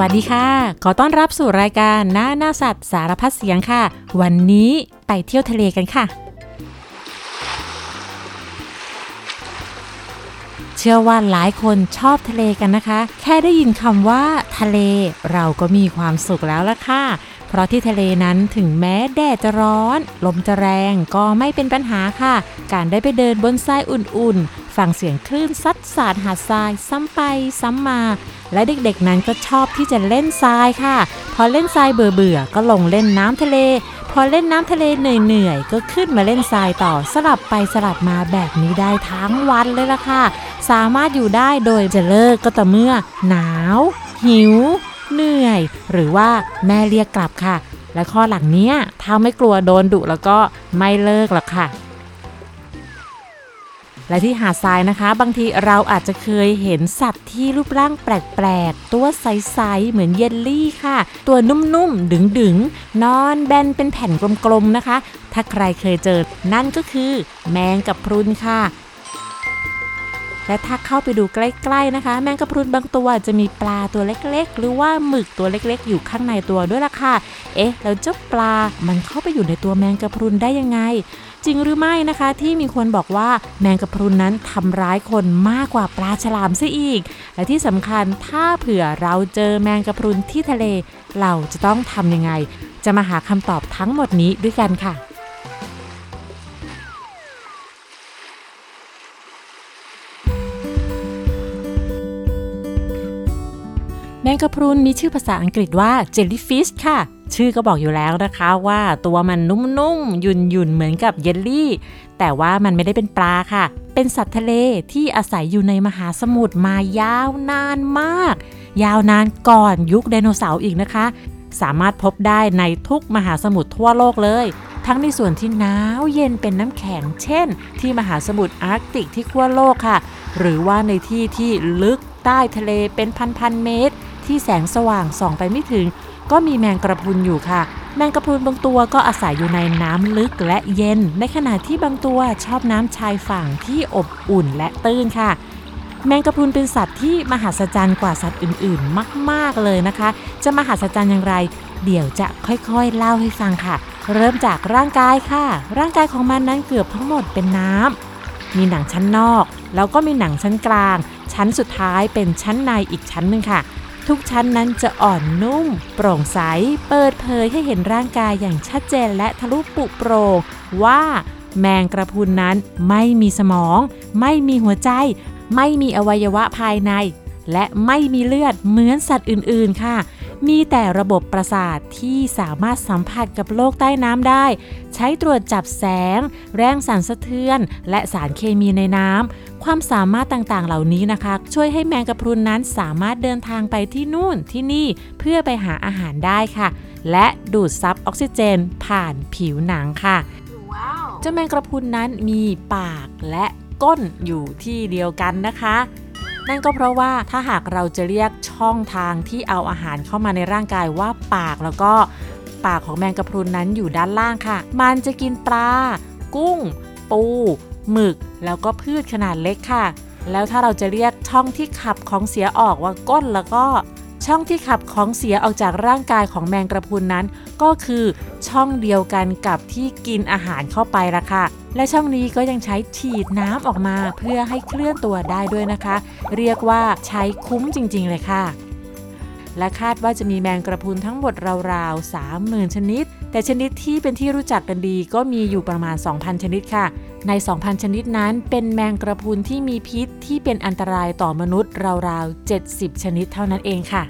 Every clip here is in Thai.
วัสดีค่ะ ขอต้อนรับสู่รายการหน้าหน้าสัตว์สารพัดเสียงค่ะ วันนี้ไปเที่ยวทะเลกันค่ะ เชื่อว่าหลายคนชอบทะเลกันนะคะ แค่ได้ยินคำว่าทะเลเราก็มีความสุขแล้วละค่ะ เพราะที่ทะเลนั้นถึงแม้แดดจะร้อน ลมจะแรงก็ไม่เป็นปัญหาค่ะ การได้ไปเดินบนทรายอุ่นๆ ฟังเสียงคลื่นซัดสาดหาดทรายซ้ำไปซ้ำมา และเด็กๆนั้นก็ชอบที่จะเล่นทรายค่ะ พอเล่นทรายเบื่อๆก็ลงเล่นน้ำทะเล พอเล่นน้ำทะเลเหนื่อยๆก็ขึ้นมาเล่นทรายต่อสลับไปสลับมาแบบนี้ได้ทั้งวันเลยล่ะค่ะ สามารถอยู่ได้โดยจะเลิกก็ต่อเมื่อ หนาว หิว เหนื่อย หรือว่าแม่เรียกกลับค่ะ และข้อหลังเนี้ยถ้าไม่กลัวโดนดุแล้วก็ไม่เลิกหรอกค่ะ และที่หาดทรายนะคะ บางทีเราอาจจะเคยเห็นสัตว์ที่รูปร่างแปลกๆ ตัวใสๆ เหมือนเยลลี่ค่ะ ตัวนุ่มๆ ดึงๆ นอนแบนเป็นแผ่นกลมๆ นะคะ ถ้าใครเคยเจอ นั่นก็คือแมงกับพรุนค่ะ และถ้าเข้าไปดูใกล้ๆนะคะ แมงกะพรุนบางตัวจะมีปลาตัวเล็กๆ หรือว่าหมึกตัวเล็กๆ อยู่ข้างในตัวด้วยล่ะค่ะ เอ๊ะ แล้วเจ้าปลา มันเข้าไปอยู่ในตัวแมงกะพรุนได้ยังไง จริงหรือไม่นะคะ ที่มีคนบอกว่าแมงกะพรุนนั้นทำร้ายคนมากกว่าปลาฉลามซะอีก และที่สำคัญถ้าเผื่อเราเจอแมงกะพรุนที่ทะเล เราจะต้องทำยังไง จะมาหาคำตอบทั้งหมดนี้ด้วยกันค่ะแมงกะพรุนมีชื่อภาษาอังกฤษว่า jellyfish ค่ะ ชื่อก็บอกอยู่แล้วนะคะว่าตัวมันนุ่มๆหยุ่นๆ เหมือนกับเยลลี่ แต่ว่ามันไม่ได้เป็นปลาค่ะ เป็นสัตว์ทะเลที่อาศัยอยู่ในมหาสมุทรมายาวนานมาก ยาวนานก่อนยุคไดโนเสาร์อีกนะคะ สามารถพบได้ในทุกมหาสมุทรทั่วโลกเลย ทั้งในส่วนที่หนาวเย็นเป็นน้ำแข็ง เช่น ที่มหาสมุทรอาร์กติกที่ขั้วโลกค่ะ หรือว่าในที่ที่ลึกใต้ทะเลเป็นพันๆเมตร ที่แสงสว่างส่องไปไม่ถึง ก็มีแมงกระพุนอยู่ค่ะ แมงกระพุนบางตัวก็อาศัยอยู่ในน้ำลึกและเย็น ในขณะที่บางตัวชอบน้ำชายฝั่งที่อบอุ่นและตื้นค่ะแมงกะพรุนเป็นสัตว์ที่มหัศจรรย์กว่าสัตว์อื่นๆ มาก ๆ เลยนะคะ จะมหัศจรรย์อย่างไร เดี๋ยวจะค่อยๆ เล่าให้ฟังค่ะ เริ่มจากร่างกายค่ะ ร่างกายของมันนั้นเกือบทั้งหมดเป็นน้ำมีหนังชั้นนอก แล้วก็มีหนังชั้นกลาง ชั้นสุดท้ายเป็นชั้นในอีกชั้นหนึ่งค่ะ ทุกชั้นนั้นจะอ่อนนุ่ม โปร่งใส เปิดเผยให้เห็นร่างกายอย่างชัดเจนและทะลุปุโปร่งว่าแมงกระพรุนนั้นไม่มีสมอง ไม่มีหัวใจ ไม่มีอวัยวะภายใน และไม่มีเลือดเหมือนสัตว์อื่นๆค่ะ มีแต่ระบบประสาทที่สามารถสัมผัสกับโลกใต้น้ำได้ ใช้ตรวจจับแสง แรงสั่นสะเทือน และสารเคมีในน้ำ ความสามารถต่างๆ เหล่านี้นะคะ ช่วยให้แมงกะพรุนนั้นสามารถเดินทางไปที่นู่นที่นี่เพื่อไปหาอาหารได้ค่ะ และดูดซับออกซิเจน ผ่านผิวหนังค่ะ เจ้าแมงกระพรุนนั้นมีปากและก้นอยู่ที่เดียวกันนะคะ นั่นก็เพราะว่าถ้าหากเราจะเรียกช่องทางที่เอาอาหารเข้ามาในร่างกายว่าปากแล้วก็ปากของแมงกะพรุนนั้นอยู่ด้านล่างค่ะ มันจะกินปลา กุ้ง ปูหมึก แล้วก็พืชขนาดเล็กค่ะ แล้วถ้าเราจะเรียกช่องที่ขับของเสียออกว่าก้นแล้วก็ ช่องที่ขับของเสียออกจากร่างกายของแมงกระพุนนั้น ก็คือช่องเดียวกันกับที่กินอาหารเข้าไปละค่ะ และช่องนี้ก็ยังใช้ฉีดน้ำออกมาเพื่อให้เคลื่อนตัวได้ด้วยนะคะ เรียกว่าใช้คุ้มจริง ๆ เลยค่ะ และคาดว่าจะมีแมงกระพุนทั้งหมดราวๆ30,000 ชนิด แต่ชนิดที่เป็นที่รู้จักกันดีก็มีอยู่ประมาณ 2,000 ชนิดค่ะ ใน 2,000 ชนิดนั้น เป็นแมงกระพุนที่มีพิษที่เป็นอันตรายต่อมนุษย์ราวๆ 70 ชนิดเท่านั้นเองค่ะ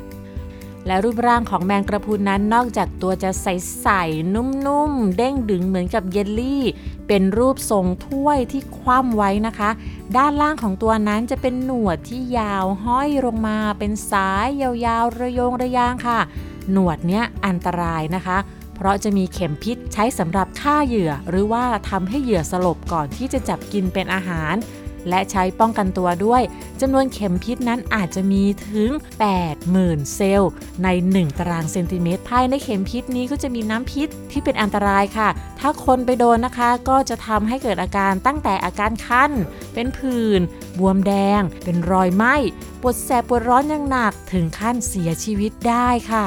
และรูปร่างของแมงกระพุนนั้นนอกจากตัวจะใสๆนุ่มๆ เด้งดึงเหมือนกับเยลลี่ เป็นรูปทรงถ้วยที่คว่ำไว้นะคะ ด้านล่างของตัวนั้นจะเป็นหนวดที่ยาวห้อยลงมา เป็นสายยาวๆระยงระยางค่ะ หนวดเนี้ยอันตรายนะคะ เพราะจะมีเข็มพิษใช้สำหรับฆ่าเหยื่อ หรือว่าทำให้เหยื่อสลบก่อนที่จะจับกินเป็นอาหาร และใช้ป้องกันตัวด้วยจำนวนเข็มพิษนั้นอาจจะมีถึง 80,000 เซลล์ใน 1 ตารางเซนติเมตร ภายในเข็มพิษนี้ก็จะมีน้ำพิษที่เป็นอันตรายค่ะ ถ้าคนไปโดนนะคะ ก็จะทำให้เกิดอาการตั้งแต่อาการคัน เป็นผื่น บวมแดง เป็นรอยไหม้ ปวดแสบปวดร้อนอย่างหนัก ถึงขั้นเสียชีวิตได้ค่ะ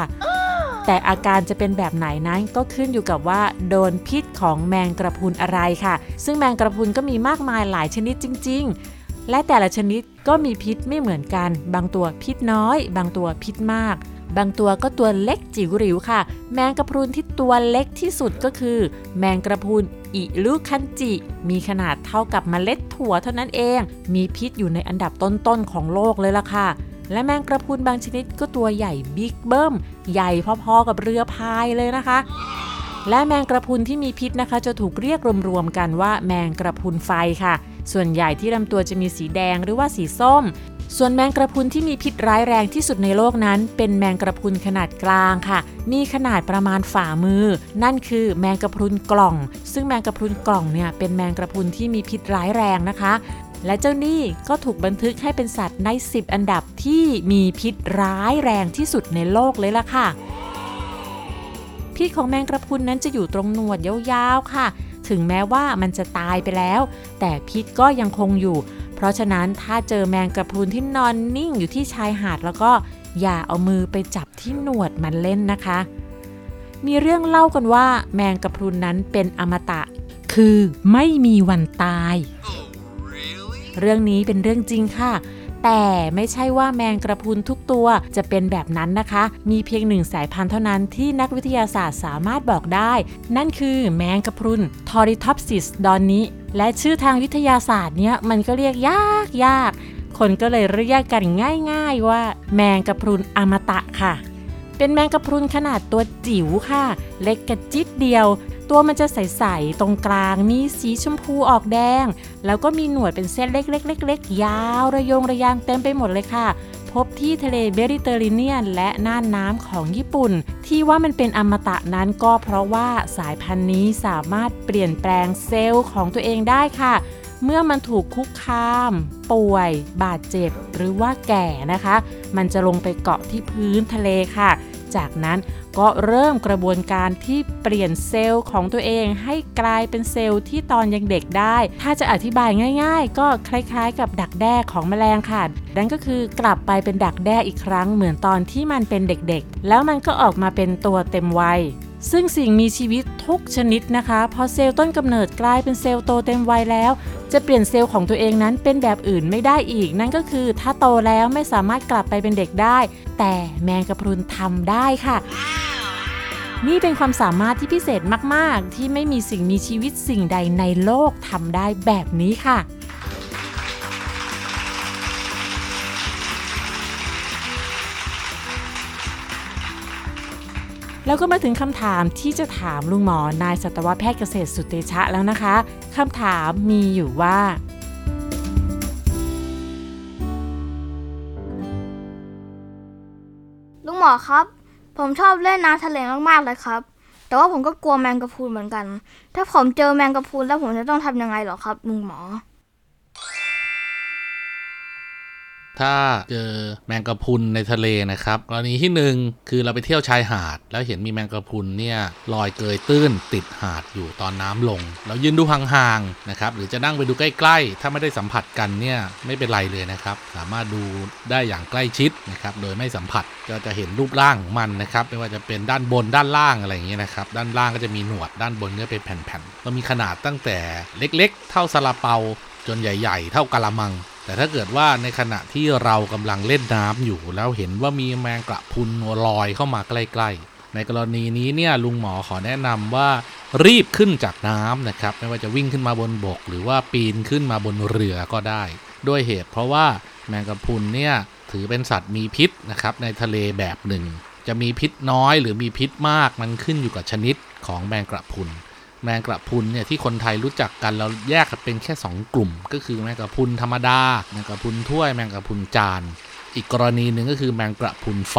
แต่อาการจะเป็นแบบไหนนั้นก็ขึ้นอยู่กับว่า โดนพิษของแมงกระพรุนอะไรค่ะ ซึ่งแมงกระพรุนก็มีมากมายหลายชนิดจริง ๆ และแต่ละชนิดก็มีพิษไม่เหมือนกัน บางตัวพิษน้อย บางตัวพิษมาก บางตัวก็ตัวเล็กจิ๋วหริวค่ะ แมงกระพรุนที่ตัวเล็กที่สุดก็คือ แมงกระพรุนอิลูคันจิ มีขนาดเท่ากับเมล็ดถั่วเท่านั้นเอง มีพิษอยู่ในอันดับต้นๆของโลกเลยล่ะค่ะ และแมงกระพุนบางชนิดก็ตัวใหญ่บิ๊กเบิ้มใหญ่พอๆกับเรือพายเลยนะคะ และแมงกระพุนที่มีพิษนะคะ จะถูกเรียกรวมๆกันว่าแมงกระพุนไฟค่ะ ส่วนใหญ่ที่ลำตัวจะมีสีแดงหรือว่าสีส้ม ส่วนแมงกระพุนที่มีพิษร้ายแรงที่สุดในโลกนั้น เป็นแมงกระพุนขนาดกลางค่ะ มีขนาดประมาณฝ่ามือ นั่นคือแมงกระพุนกล่อง ซึ่งแมงกระพุนกล่องเนี่ยเป็นแมงกระพุนที่มีพิษร้ายแรงนะคะ และเจ้านี่ก็ถูกบันทึกให้เป็นสัตว์ใน 10 อันดับที่มีพิษร้ายแรงที่สุดในโลกเลยล่ะค่ะ พิษของแมงกระพรุนนั้นจะอยู่ตรงหนวดยาวๆค่ะ ถึงแม้ว่ามันจะตายไปแล้ว แต่พิษก็ยังคงอยู่ เพราะฉะนั้นถ้าเจอแมงกระพรุนที่นอนนิ่งอยู่ที่ชายหาดแล้วก็อย่าเอามือไปจับที่หนวดมันเล่นนะคะ มีเรื่องเล่ากันว่าแมงกระพรุนนั้นเป็นอมตะ คือไม่มีวันตาย เรื่องนี้เป็นเรื่องจริงค่ะ แต่ไม่ใช่ว่าแมงกระพุนทุกตัวจะเป็นแบบนั้นนะคะ มีเพียงหนึ่งสายพันธุ์เท่านั้นที่นักวิทยาศาสตร์สามารถบอกได้ นั่นคือแมงกระพรุน Toritopsis ดอนนี้ และชื่อทางวิทยาศาสตร์เนี้ยมันก็เรียกยากยากคนก็เลยเรียกกันง่าย ๆว่า แมงกะพรุนอมตะค่ะ เป็นแมงกะพรุนขนาดตัวจิ๋วค่ะ เล็กกระจิ๊ดเดียว ตัวมันจะใสๆตรงกลางมีสีชมพูออกแดง แล้วก็มีหนวดเป็นเส้นเล็กๆๆๆยาวระยงระยางเต็มไปหมดเลยค่ะ พบที่ทะเลเมดิเตอร์เรเนียน และน่านน้ำของญี่ปุ่น ที่ว่ามันเป็นอมตะนั้นก็เพราะว่าสายพันธุ์นี้สามารถเปลี่ยนแปลงเซลล์ของตัวเองได้ค่ะเมื่อมันถูกคุกคาม ป่วย บาดเจ็บ หรือว่าแก่นะคะ มันจะลงไปเกาะที่พื้นทะเลค่ะ จากนั้น ก็เริ่มกระบวนการที่เปลี่ยนเซลล์ของตัวเองให้กลายเป็นเซลล์ที่ตอนยังเด็กได้ ถ้าจะอธิบายง่าย ๆ ก็คล้ายๆ กับดักแด้ของแมลงค่ะ นั่นก็คือกลับไปเป็นดักแด้อีกครั้งเหมือนตอนที่มันเป็นเด็กๆ แล้วมันก็ออกมาเป็นตัวเต็มวัย ซึ่งสิ่งมีชีวิตทุกชนิดนะคะพอเซลล์ต้นกำเนิดกลายเป็นเซลล์โตเต็มวัยแล้ว จะเปลี่ยนเซลล์ของตัวเองนั้นเป็นแบบอื่นไม่ได้อีก นั่นก็คือถ้าโตแล้วไม่สามารถกลับไปเป็นเด็กได้ แต่แมงกะพรุนทำได้ค่ะนี่เป็นความสามารถที่พิเศษมาก ๆ ที่ไม่มีสิ่งมีชีวิตสิ่งใดในโลกทำได้แบบนี้ค่ะ แล้วก็มาถึงคำถามที่จะถามลุงหมอนายสัตวแพทย์เกษตรสุเตชะแล้วนะคะคำถามมีอยู่ว่า ลุงหมอครับ ผมชอบเล่นน้ำทะเลมากๆเลยครับ แต่ว่าผมก็กลัวแมงกะพรุนเหมือนกัน ถ้าผมเจอแมงกะพรุนแล้วผมจะต้องทำยังไงหรอครับลุงหมอ ถ้าเจอแมงกะพรุนในทะเลนะครับกรณีที่หนึ่งคือเราไปเที่ยวชายหาด แล้วเห็นมีแมงกะพรุนเนี่ยลอยเกยตื้นติดหาดอยู่ตอนน้ำลง เรายืนดูห่างๆนะครับหรือจะนั่งไปดูใกล้ๆ ถ้าไม่ได้สัมผัสกันเนี่ยไม่เป็นไรเลยนะครับ สามารถดูได้อย่างใกล้ชิดนะครับโดยไม่สัมผัสก็จะเห็นรูปร่างของมันนะครับไม่ว่าจะเป็นด้านบนด้านล่างอะไรอย่างเงี้ยนะครับด้านล่างก็จะมีหนวดด้านบนก็เป็นแผ่นๆก็มีขนาดตั้งแต่เล็ก ๆ เท่าซาลาเปาจนใหญ่ ๆ เท่ากะละมัง แต่ถ้าเกิดว่าในขณะที่เรากำลังเล่นน้ำอยู่แล้วเห็นว่ามีแมงกระพุนลอยเข้ามาใกล้ๆ ในกรณีนี้เนี่ยลุงหมอขอแนะนำว่ารีบขึ้นจากน้ำนะครับ ไม่ว่าจะวิ่งขึ้นมาบนบก หรือว่าปีนขึ้นมาบนเรือก็ได้ ด้วยเหตุเพราะว่าแมงกะพุนเนี่ยถือเป็นสัตว์มีพิษนะครับในทะเลแบบหนึ่ง จะมีพิษน้อยหรือมีพิษมากมันขึ้นอยู่กับชนิดของแมงกระพุน แมงกระพุนเนี่ยที่คนไทยรู้จักกันเราแยกกันเป็นแค่ 2 กลุ่ม ก็คือแมงกระพุนธรรมดา แมงกระพุนถ้วย แมงกระพุนจาน อีกกรณีหนึ่งก็คือแมงกระพุนไฟ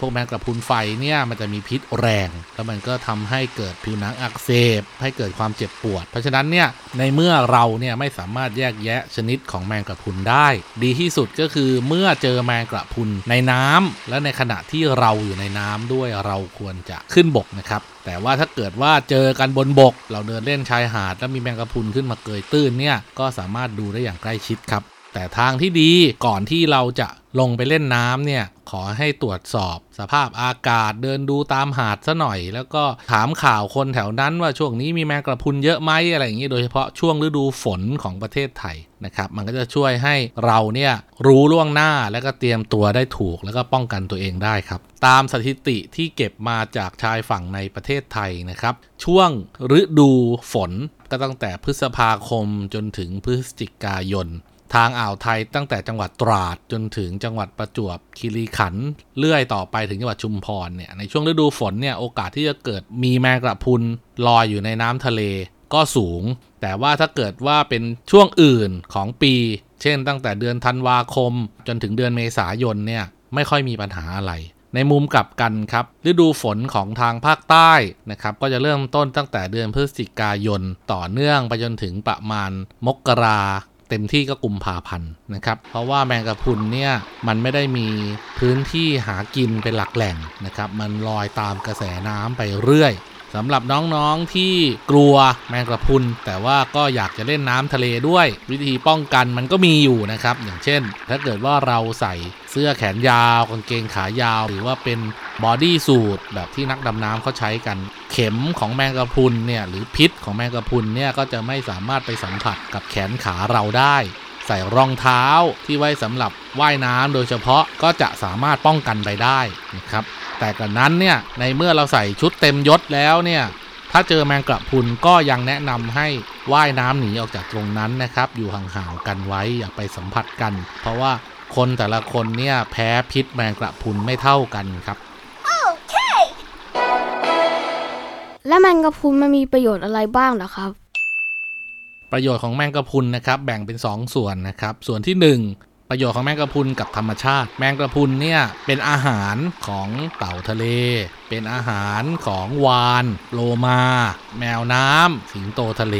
พวกแมงกระพรุนไฟเนี่ยมันจะมีพิษแรง แล้วมันก็ทำให้เกิดผิวหนังอักเสบ ให้เกิดความเจ็บปวด เพราะฉะนั้นเนี่ยในเมื่อเราเนี่ยไม่สามารถแยกแยะชนิดของแมงกระพรุนได้ ดีที่สุดก็คือเมื่อเจอแมงกระพรุนในน้ำและในขณะที่เราอยู่ในน้ำด้วยเราควรจะขึ้นบกนะครับแต่ว่าถ้าเกิดว่าเจอกันบนบก เราเดินเล่นชายหาดแล้วมีแมงกะพรุนขึ้นมาเกยตื้นเนี่ยก็สามารถดูได้อย่างใกล้ชิดครับ แต่ทางที่ดีก่อนที่เราจะลงไปเล่นน้ำเนี่ย ขอให้ตรวจสอบสภาพอากาศเดินดูตามหาดซะหน่อย แล้วก็ถามข่าวคนแถวนั้นว่าช่วงนี้มีแมงกระพุนเยอะไหมอะไรอย่างนี้โดยเฉพาะช่วงฤดูฝนของประเทศไทยนะครับ มันก็จะช่วยให้เราเนี่ยรู้ล่วงหน้าแล้วก็เตรียมตัวได้ถูกแล้วก็ป้องกันตัวเองได้ครับ ตามสถิติที่เก็บมาจากชายฝั่งในประเทศไทยนะครับ ช่วงฤดูฝนก็ตั้งแต่พฤษภาคมจนถึงพฤศจิกายน ทางอ่าวไทยตั้งแต่จังหวัดตราดจนถึงจังหวัดประจวบคีรีขันธ์เลื่อยต่อไปถึงจังหวัดชุมพรเนี่ยในช่วงฤดูฝนเนี่ยโอกาสที่จะเกิดมีแมงกระพุนลอยอยู่ในน้ำทะเลก็สูง แต่ว่าถ้าเกิดว่าเป็นช่วงอื่นของปี เช่นตั้งแต่เดือนธันวาคม จนถึงเดือนเมษายนเนี่ยไม่ค่อยมีปัญหาอะไร ในมุมกลับกันครับ ฤดูฝนของทางภาคใต้นะครับก็จะเริ่มต้นตั้งแต่เดือนพฤศจิกายน ต่อเนื่องไปจนถึงประมาณมกรา เต็มที่ก็กุมภาพันธ์นะครับ เพราะว่าแมงกะพรุนเนี่ยมันไม่ได้มีพื้นที่หากินเป็นหลักแหล่งนะครับ มันลอยตามกระแสน้ำไปเรื่อย สำหรับน้องๆที่กลัวแมงกระพุน แต่ว่าก็อยากจะเล่นน้ำทะเลด้วย วิธีป้องกันมันก็มีอยู่นะครับ อย่างเช่น ถ้าเกิดว่าเราใส่เสื้อแขนยาวกางเกงขายาว หรือว่าเป็นบอดี้สูทแบบที่นักดำน้ำเขาใช้กัน เข็มของแมงกระพุนเนี่ยหรือพิษของแมงกระพุนเนี่ยก็จะไม่สามารถไปสัมผัสกับแขนขาเราได้ ใส่รองเท้าที่ไว้สำหรับว่ายน้ำโดยเฉพาะก็จะสามารถป้องกันไปได้นะครับแต่กระนั้นเนี่ยในเมื่อเราใส่ชุดเต็มยศแล้วเนี่ยถ้าเจอแมงกระพรุนก็ยังแนะนำให้ว่ายน้ำหนีออกจากตรงนั้นนะครับ อยู่ห่างๆกันไว้อย่าไปสัมผัสกัน เพราะว่าคนแต่ละคนเนี่ยแพ้พิษแมงกระพรุนไม่เท่ากันครับและแมงกะพรุนมันมีประโยชน์อะไรบ้างเหรอครับ ประโยชน์ของแมงกะพรุนนะครับแบ่งเป็น 2 ส่วนนะครับ ส่วนที่ 1 ประโยชน์ของแมงกะพรุนกับธรรมชาติ แมงกะพรุนเนี่ยเป็นอาหารของเต่าทะเล เป็นอาหารของวาน โลมา แมวน้ำสิงโตทะเล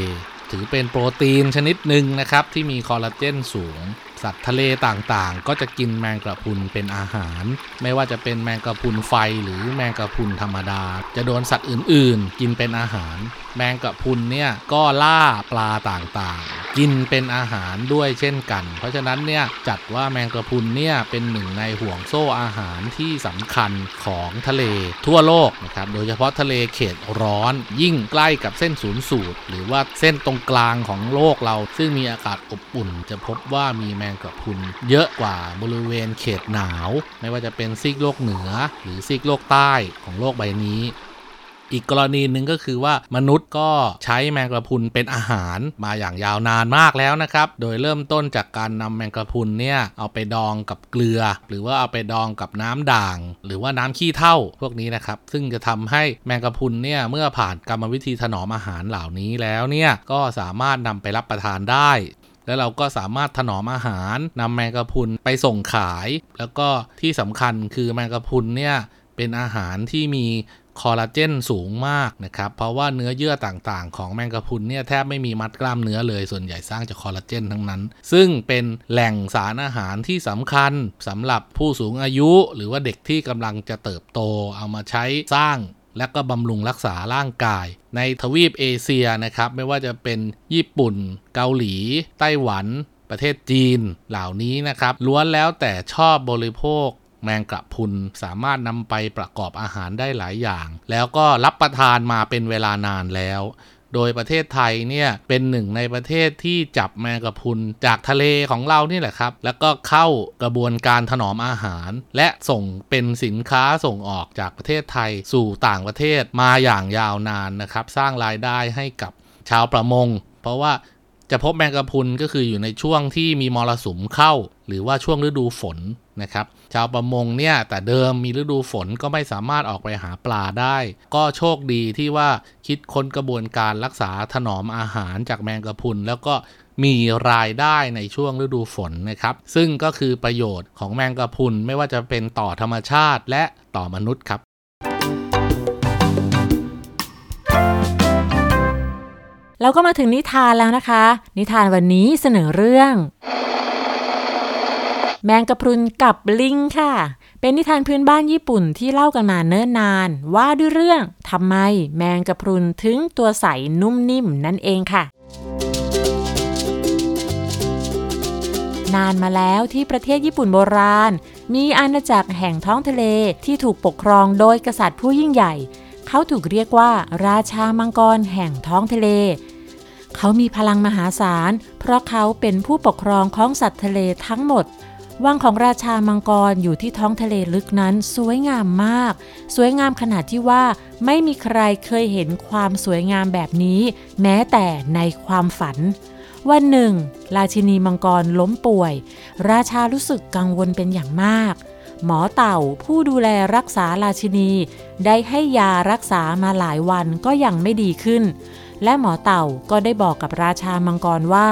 ถือเป็นโปรตีนชนิดหนึ่งนะครับที่มีคอลลาเจนสูงสัตว์ทะเลต่างๆ ก็จะกินแมงกะพรุนเป็นอาหาร ไม่ว่าจะเป็นแมงกะพรุนไฟหรือแมงกะพรุนธรรมดา จะโดนสัตว์อื่นๆ กินเป็นอาหาร แมงกะพรุนเนี่ยก็ล่าปลาต่างๆ กินเป็นอาหารด้วยเช่นกัน เพราะฉะนั้นเนี่ยจัดว่าแมงกะพรุนเนี่ยเป็นหนึ่งในห่วงโซ่อาหารที่สำคัญของทะเลทั่วโลกนะครับโดยเฉพาะทะเลเขตร้อนยิ่งใกล้กับเส้นศูนย์สูตร หรือว่าเส้นตรงกลางของโลกเรา ซึ่งมีอากาศอบอุ่น จะพบว่ามีแมงกะพรุนเยอะกว่าบริเวณเขตหนาว ไม่ว่าจะเป็นซีกโลกเหนือ หรือซีกโลกใต้ของโลกใบนี้ อีกกรณีหนึ่งก็คือว่ามนุษย์ก็ใช้แมงกระพรุนเป็นอาหารมาอย่างยาวนานมากแล้วนะครับ โดยเริ่มต้นจากการนำแมงกระพรุนเนี่ยเอาไปดองกับเกลือ หรือว่าเอาไปดองกับน้ำด่าง หรือว่าน้ำขี้เถ้าพวกนี้นะครับ ซึ่งจะทำให้แมงกระพรุนเนี่ยเมื่อผ่านกรรมวิธีถนอมอาหารเหล่านี้แล้วเนี่ยก็สามารถนำไปรับประทานได้แล้วเราก็สามารถถนอมอาหารนำแมงกะพรุนไปส่งขาย แล้วก็ที่สำคัญคือแมงกะพรุนเนี่ยเป็นอาหารที่มี คอลลาเจนสูงมากนะครับเพราะว่าเนื้อเยื่อต่างๆ ของแมงกะพรุนเนี่ยแทบไม่มีมัดกล้ามเนื้อเลยส่วนใหญ่สร้างจากคอลลาเจนทั้งนั้น ซึ่งเป็นแหล่งสารอาหารที่สำคัญสำหรับผู้สูงอายุ หรือว่าเด็กที่กำลังจะเติบโตเอามาใช้สร้างและก็บำรุงรักษาร่างกาย ในทวีปเอเชียนะครับ ไม่ว่าจะเป็นญี่ปุ่น เกาหลี ไต้หวัน ประเทศจีนเหล่านี้นะครับล้วนแล้วแต่ชอบบริโภค แมงกระพุนสามารถนำไปประกอบอาหารได้หลายอย่าง แล้วก็รับประทานมาเป็นเวลานานแล้ว โดยประเทศไทยเนี่ยเป็นหนึ่งในประเทศที่จับแมงกะพุนจากทะเลของเรานี่แหละครับ แล้วก็เข้ากระบวนการถนอมอาหาร และส่งเป็นสินค้าส่งออกจากประเทศไทยสู่ต่างประเทศมาอย่างยาวนานนะครับ สร้างรายได้ให้กับชาวประมง เพราะว่า จะพบแมงกะพรุนก็คืออยู่ในช่วงที่มีมรสุมเข้า หรือว่าช่วงฤดูฝนนะครับ ชาวประมงเนี่ยแต่เดิมมีฤดูฝนก็ไม่สามารถออกไปหาปลาได้ ก็โชคดีที่ว่าคิดค้นกระบวนการรักษาถนอมอาหารจากแมงกะพรุนแล้วก็มีรายได้ในช่วงฤดูฝนนะครับ ซึ่งก็คือประโยชน์ของแมงกะพรุนไม่ว่าจะเป็นต่อธรรมชาติและต่อมนุษย์ครับ แล้วก็มาถึงนิทานแล้วนะคะ นิทานวันนี้เสนอเรื่อง แมงกะพรุนกับลิงค่ะ เป็นนิทานพื้นบ้านญี่ปุ่นที่เล่ากันมาเนิ่นนาน ว่าด้วยเรื่องทำไมแมงกะพรุนถึงตัวใสนุ่มนิ่มนั่นเองค่ะ นานมาแล้วที่ประเทศญี่ปุ่นโบราณ มีอาณาจักรแห่งท้องทะเลที่ถูกปกครองโดยกษัตริย์ผู้ยิ่งใหญ่ เขาถูกเรียกว่าราชามังกรแห่งท้องทะเล เขามีพลังมหาศาล เพราะเขาเป็นผู้ปกครองของสัตว์ทะเลทั้งหมด วังของราชามังกรอยู่ที่ท้องทะเลลึกนั้นสวยงามมาก สวยงามขนาดที่ว่าไม่มีใครเคยเห็นความสวยงามแบบนี้ แม้แต่ในความฝันวันหนึ่ง ราชินีมังกรล้มป่วย ราชารู้สึกกังวลเป็นอย่างมาก หมอเต่าผู้ดูแลรักษาราชินี ได้ให้ยารักษามาหลายวันก็ยังไม่ดีขึ้น และหมอเต่าก็ได้บอกกับราชามังกรว่า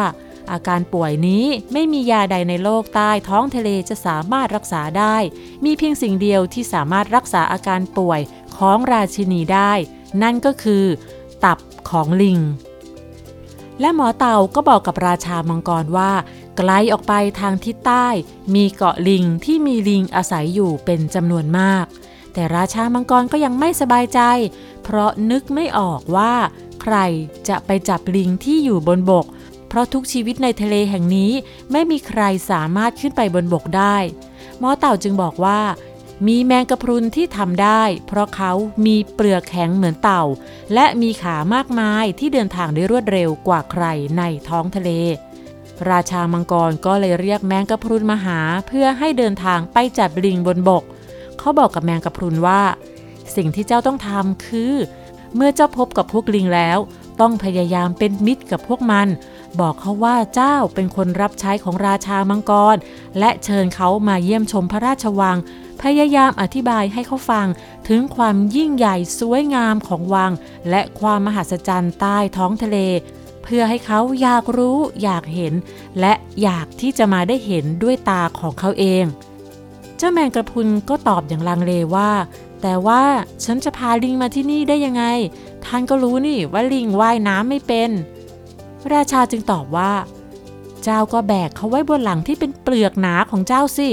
อาการป่วยนี้ไม่มียาใดในโลกใต้ท้องทะเลจะสามารถรักษาได้ มีเพียงสิ่งเดียวที่สามารถรักษาอาการป่วยของราชินีได้ นั่นก็คือ ตับของลิงและหมอเต่าก็บอกกับราชามังกรว่า ไกลออกไปทางทิศใต้ มีเกาะลิงที่มีลิงอาศัยอยู่เป็นจำนวนมาก แต่ราชามังกรก็ยังไม่สบายใจ เพราะนึกไม่ออกว่า ใครจะไปจับลิงที่อยู่บนบก เพราะทุกชีวิตในทะเลแห่งนี้ไม่มีใครสามารถขึ้นไปบนบกได้หมอเต่าจึงบอกว่า มีแมงกะพรุนที่ทำได้ เพราะเขามีเปลือกแข็งเหมือนเต่า และมีขามากมายที่เดินทางได้รวดเร็วกว่าใครในท้องทะเล ราชามังกรก็เลยเรียกแมงกะพรุนมาหาเพื่อให้เดินทางไปจับลิงบนบก เขาบอกกับแมงกะพรุนว่า สิ่งที่เจ้าต้องทำคือ เมื่อเจ้าพบกับพวกลิงแล้ว ต้องพยายามเป็นมิตรกับพวกมัน บอกเขาว่าเจ้าเป็นคนรับใช้ของราชามังกร และเชิญเขามาเยี่ยมชมพระราชวัง พยายามอธิบายให้เขาฟังถึงความยิ่งใหญ่สวยงามของวัง และความมหัศจรรย์ใต้ท้องทะเล เพื่อให้เขาอยากรู้อยากเห็น และอยากที่จะมาได้เห็นด้วยตาของเขาเอง เจ้าแมงกระพุนก็ตอบอย่างลังเลว่า แต่ว่าฉันจะพาลิงมาที่นี่ได้ยังไง ท่านก็รู้นี่ว่าลิงว่ายน้ำไม่เป็น ราชาจึงตอบว่า เจ้าก็แบกเขาไว้บนหลังที่เป็นเปลือกหนาของเจ้าสิ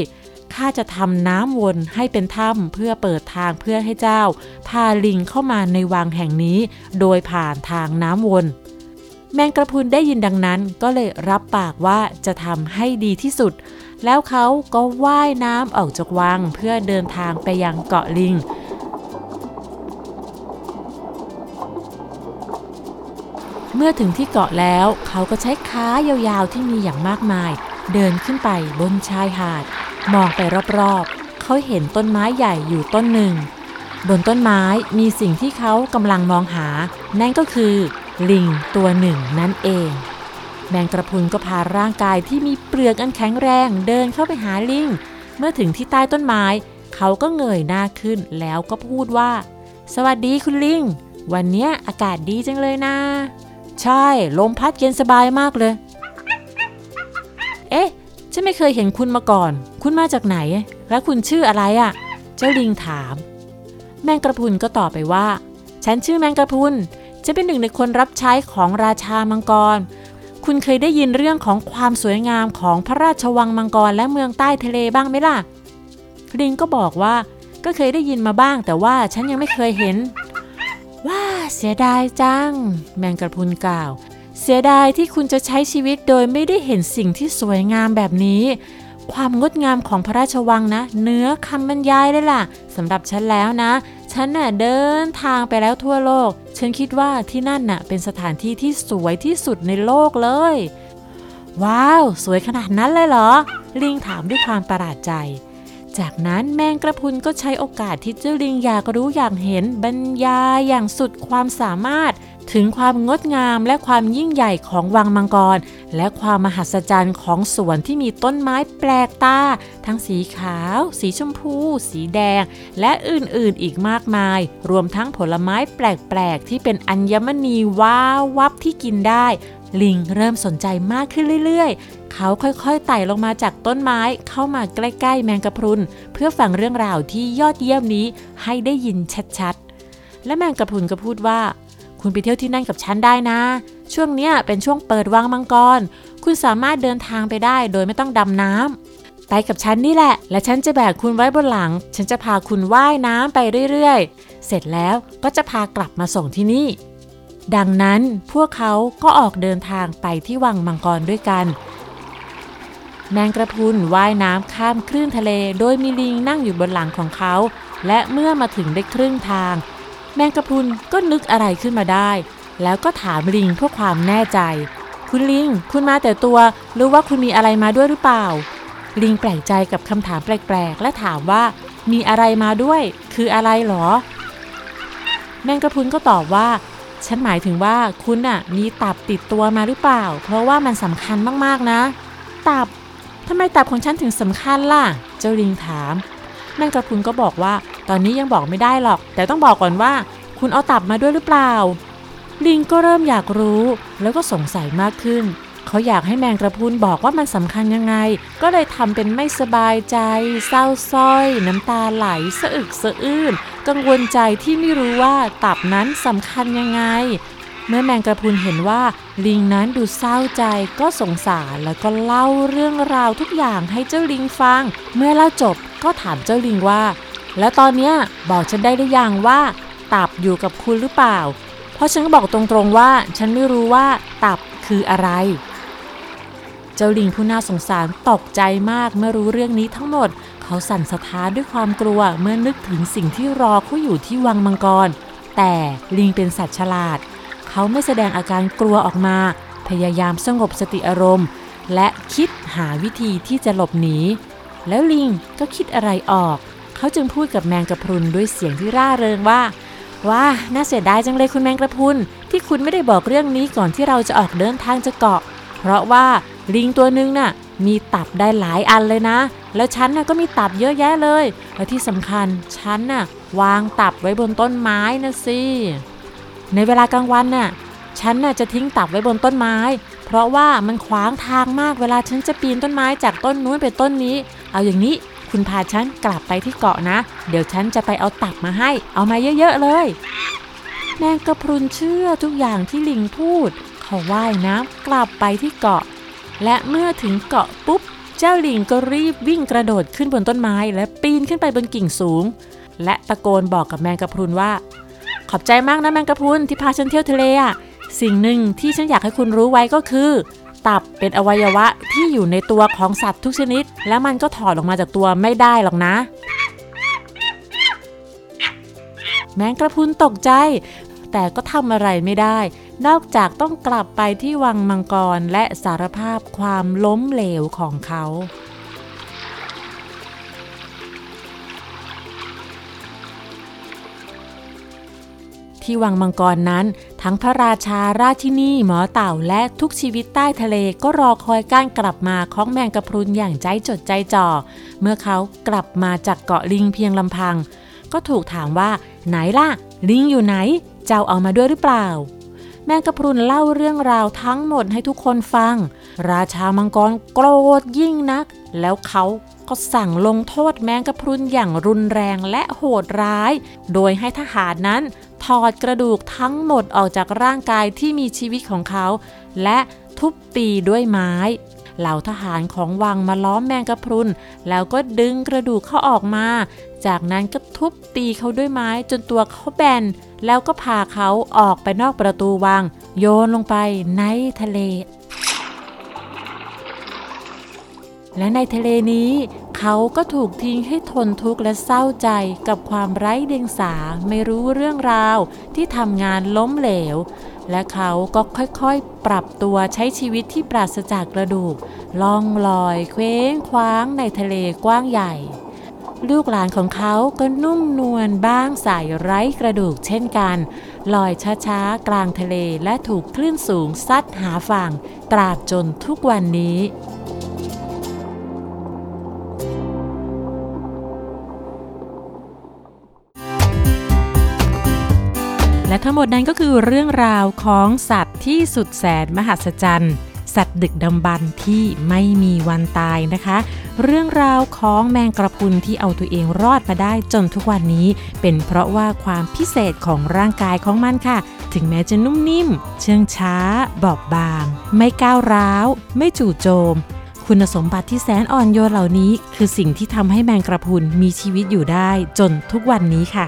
ข้าจะทำน้ำวนให้เป็นถ้ำเพื่อเปิดทางเพื่อให้เจ้า พาลิงเข้ามาในวังแห่งนี้ โดยผ่านทางน้ำวน แมงกระพุนได้ยินดังนั้นก็เลยรับปากว่าจะทำให้ดีที่สุด แล้วเขาก็ว่ายน้ำออกจากวังเพื่อเดินทางไปยังเกาะลิง เมื่อถึงที่เกาะแล้วเขาก็ใช้ขายาวๆที่มีอย่างมากมาย เดินขึ้นไปบนชายหาด มองไปรอบๆ เขาเห็นต้นไม้ใหญ่อยู่ต้นหนึ่ง บนต้นไม้มีสิ่งที่เขากำลังมองหา นั่นก็คือ ลิงตัวหนึ่งนั่นเอง แมงกระพุนก็พาร่างกายที่มีเปลือกอันแข็งแรงเดินเข้าไปหาลิง เมื่อถึงที่ใต้ต้นไม้ เขาก็เงยหน้าขึ้นแล้วก็พูดว่า สวัสดีคุณลิง วันนี้อากาศดีจังเลยนะ ใช่ ลมพัดเย็นสบายมากเลย เอ๊ะฉันไม่เคยเห็นคุณมาก่อน คุณมาจากไหน และคุณชื่ออะไรอะ่ะ เจ้าลิงถาม แมงกระพุนก็ตอบไปว่า ฉันชื่อแมงกระพุน จะเป็นหนึ่งในคนรับใช้ของราชามังกร คุณเคยได้ยินเรื่องของความสวยงามของพระราชวังมังกรและเมืองใต้ทะเลบ้างไหมล่ะ ลิงก็บอกว่าก็เคยได้ยินมาบ้าง แต่ว่าฉันยังไม่เคยเห็นว้าเสียดายจัง แมงกระพุนกล่าว เสียดายที่คุณจะใช้ชีวิตโดยไม่ได้เห็นสิ่งที่สวยงามแบบนี้ ความงดงามของพระราชวังนะ เนื้อคำบรรยายเลยล่ะสำหรับฉันแล้วนะ ฉันน่ะเดินทางไปแล้วทั่วโลก ฉันคิดว่าที่นั่นน่ะเป็นสถานที่ที่สวยที่สุดในโลกเลย ว้าว สวยขนาดนั้นเลยเหรอ ลิงถามด้วยความประหลาดใจ จากนั้นแมงกระพุนก็ใช้โอกาสที่เจ้าลิงอยากรู้อยากเห็นบรรยายอย่างสุดความสามารถ ถึงความงดงามและความยิ่งใหญ่ของวังมังกร และความมหัศจรรย์ของสวนที่มีต้นไม้แปลกตา ทั้งสีขาว สีชมพู สีแดง และอื่นๆอีกมากมาย รวมทั้งผลไม้แปลกๆ ที่เป็นอัญมณีว้าววับที่กินได้ ลิงเริ่มสนใจมากขึ้นเรื่อยๆ เขาค่อยๆไต่ลงมาจากต้นไม้เข้ามาใกล้ๆ แมงกะพรุน เพื่อฟังเรื่องราวที่ยอดเยี่ยมนี้ให้ได้ยินชัดๆ และแมงกะพรุนก็พูดว่า คุณไปเที่ยวที่นั่นกับฉันได้นะ ช่วงเนี้ยเป็นช่วงเปิดวังมังกร คุณสามารถเดินทางไปได้โดยไม่ต้องดำน้ำไปกับฉันนี่แหละ และฉันจะแบกคุณไว้บนหลัง ฉันจะพาคุณว่ายน้ำไปเรื่อยๆ เสร็จแล้วก็จะพากลับมาส่งที่นี่ ดังนั้นพวกเขาก็ออกเดินทางไปที่วังมังกรด้วยกันแมงกระพุนว่ายน้ำข้ามคลื่นทะเล โดยมีลิงนั่งอยู่บนหลังของเขา และเมื่อมาถึงได้ครึ่งทาง แมงกระพรุนก็นึกอะไรขึ้นมาได้ แล้วก็ถามลิงเพื่อความแน่ใจ คุณลิง คุณมาแต่ตัวหรือว่าคุณมีอะไรมาด้วยหรือเปล่า ลิงแปลกใจกับคำถามแปลกๆ และถามว่า มีอะไรมาด้วย คืออะไรหรอ แมงกระพรุนก็ตอบว่า ฉันหมายถึงว่าคุณน่ะ มีตับติดตัวมาหรือเปล่า เพราะว่ามันสำคัญมากๆนะ ตับทำไมตับของฉันถึงสำคัญล่ะ เจ้าลิงถาม แมงกระพุนก็บอกว่า ตอนนี้ยังบอกไม่ได้หรอก แต่ต้องบอกก่อนว่า คุณเอาตับมาด้วยหรือเปล่า ลิงก็เริ่มอยากรู้ แล้วก็สงสัยมากขึ้น เขาอยากให้แมงกระพุนบอกว่ามันสำคัญยังไง ก็เลยทำเป็นไม่สบายใจ เศร้าส้อย น้ำตาไหลสะอึกสะอื้นกังวลใจที่ไม่รู้ว่าตับนั้นสำคัญยังไง เมื่อแมงกระพุนเห็นว่าลิงนั้นดูเศร้าใจก็สงสารแล้วก็เล่าเรื่องราวทุกอย่างให้เจ้าลิงฟัง เมื่อเล่าจบก็ถามเจ้าลิงว่า แล้วตอนเนี้ยบอกฉันได้หรือยังว่า ตับอยู่กับคุณหรือเปล่า เพราะฉันก็บอกตรงๆว่า ฉันไม่รู้ว่าตับคืออะไร เจ้าลิงผู้น่าสงสารตกใจมากเมื่อรู้เรื่องนี้ทั้งหมด เขาสั่นสะท้านด้วยความกลัวเมื่อนึกถึงสิ่งที่รอเขาอยู่ที่วังมังกร แต่ลิงเป็นสัตว์ฉลาด เขาไม่แสดงอาการกลัวออกมา พยายามสงบสติอารมณ์ และคิดหาวิธีที่จะหลบหนี แล้วลิงก็คิดอะไรออก เขาจึงพูดกับแมงกะพรุนด้วยเสียงที่ร่าเริงว่า ว้า น่าเสียดายจังเลยคุณแมงกระพรุน ที่คุณไม่ได้บอกเรื่องนี้ก่อนที่เราจะออกเดินทางจากเกาะ เพราะว่าลิงตัวนึงน่ะมีตับได้หลายอันเลยนะ แล้วฉันน่ะก็มีตับเยอะแยะเลย และที่สำคัญฉันน่ะวางตับไว้บนต้นไม้นะสิ ในเวลากลางวันน่ะ ฉันน่ะจะทิ้งตับไว้บนต้นไม้ เพราะว่ามันขวางทางมากเวลาฉันจะปีนต้นไม้จากต้นนู้นไปต้นนี้ เอาอย่างนี้คุณพาฉันกลับไปที่เกาะนะ เดี๋ยวฉันจะไปเอาตับมาให้ เอามาเยอะๆเลย แมงกระพรุนเชื่อทุกอย่างที่ลิงพูด เขาว่ายน้ำกลับไปที่เกาะ และเมื่อถึงเกาะปุ๊บ เจ้าลิงก็รีบวิ่งกระโดดขึ้นบนต้นไม้ และปีนขึ้นไปบนกิ่งสูง และตะโกนบอกกับแมงกระพรุนว่า อบใจมากนะแมงกะพุนที่พาฉันเที่ยวทะเลอะสิ่งหนึ่งที่ฉันอยากให้คุณรู้ไว้ก็คือ ตับเป็นอวัยวะที่อยู่ในตัวของสัตว์ทุกชนิด และมันก็ถอดออกมาจากตัวไม่ได้หรอกนะ แมงกระพุนตกใจ แต่ก็ทำอะไรไม่ได้ นอกจากต้องกลับไปที่วังมังกรและสารภาพความล้มเหลวของเขา ที่วังมังกรนั้น ทั้งพระราชาราชินีหมอเต่าและทุกชีวิตใต้ทะเลก็รอคอยการกลับมาของแมงกะพรุนอย่างใจจดใจจ่อ เมื่อเขากลับมาจากเกาะลิงเพียงลำพัง ก็ถูกถามว่า ไหนล่ะ ลิงอยู่ไหน เจ้าเอามาด้วยหรือเปล่า แมงกะพรุนเล่าเรื่องราวทั้งหมดให้ทุกคนฟัง ราชามังกรโกรธยิ่งนัก แล้วเขาก็สั่งลงโทษแมงกะพรุนอย่างรุนแรงและโหดร้าย โดยให้ทหารนั้น ถอดกระดูกทั้งหมดออกจากร่างกายที่มีชีวิตของเขา และทุบตีด้วยไม้ เหล่าทหารของวังมาล้อมแมงกะพรุน แล้วก็ดึงกระดูกเขาออกมา จากนั้นก็ทุบตีเขาด้วยไม้จนตัวเขาแบน แล้วก็พาเขาออกไปนอกประตูวัง โยนลงไปในทะเล และในทะเลนี้ เขาก็ถูกทิ้งให้ทนทุกข์และเศร้าใจกับความไร้เดียงสาไม่รู้เรื่องราวที่ทำงานล้มเหลว และเขาก็ค่อยๆ ปรับตัวใช้ชีวิตที่ปราศจากกระดูก ล่องลอยเคว้งคว้างในทะเลกว้างใหญ่ ลูกหลานของเขาก็นุ่มนวลบ้างสายไร้กระดูกเช่นกัน ลอยช้าๆ กลางทะเลและถูกคลื่นสูงซัดหาฝั่ง ตราบจนทุกวันนี้ และทั้งหมดนั้นก็คือเรื่องราวของสัตว์ที่สุดแสนมหัศจรรย์ สัตว์ดึกดำบรรที่ไม่มีวันตายนะคะ เรื่องราวของแมงกระพุนที่เอาตัวเองรอดมาได้จนทุกวันนี้ เป็นเพราะว่าความพิเศษของร่างกายของมันค่ะ ถึงแม้จะนุ่มนิ่ม เชื่องช้า บอบบาง ไม่ก้าวร้าว ไม่จู่โจมคุณสมบัติที่แสนอ่อนโยนเหล่านี้ คือสิ่งที่ทำให้แมงกระพุนมีชีวิตอยู่ได้จนทุกวันนี้ค่ะ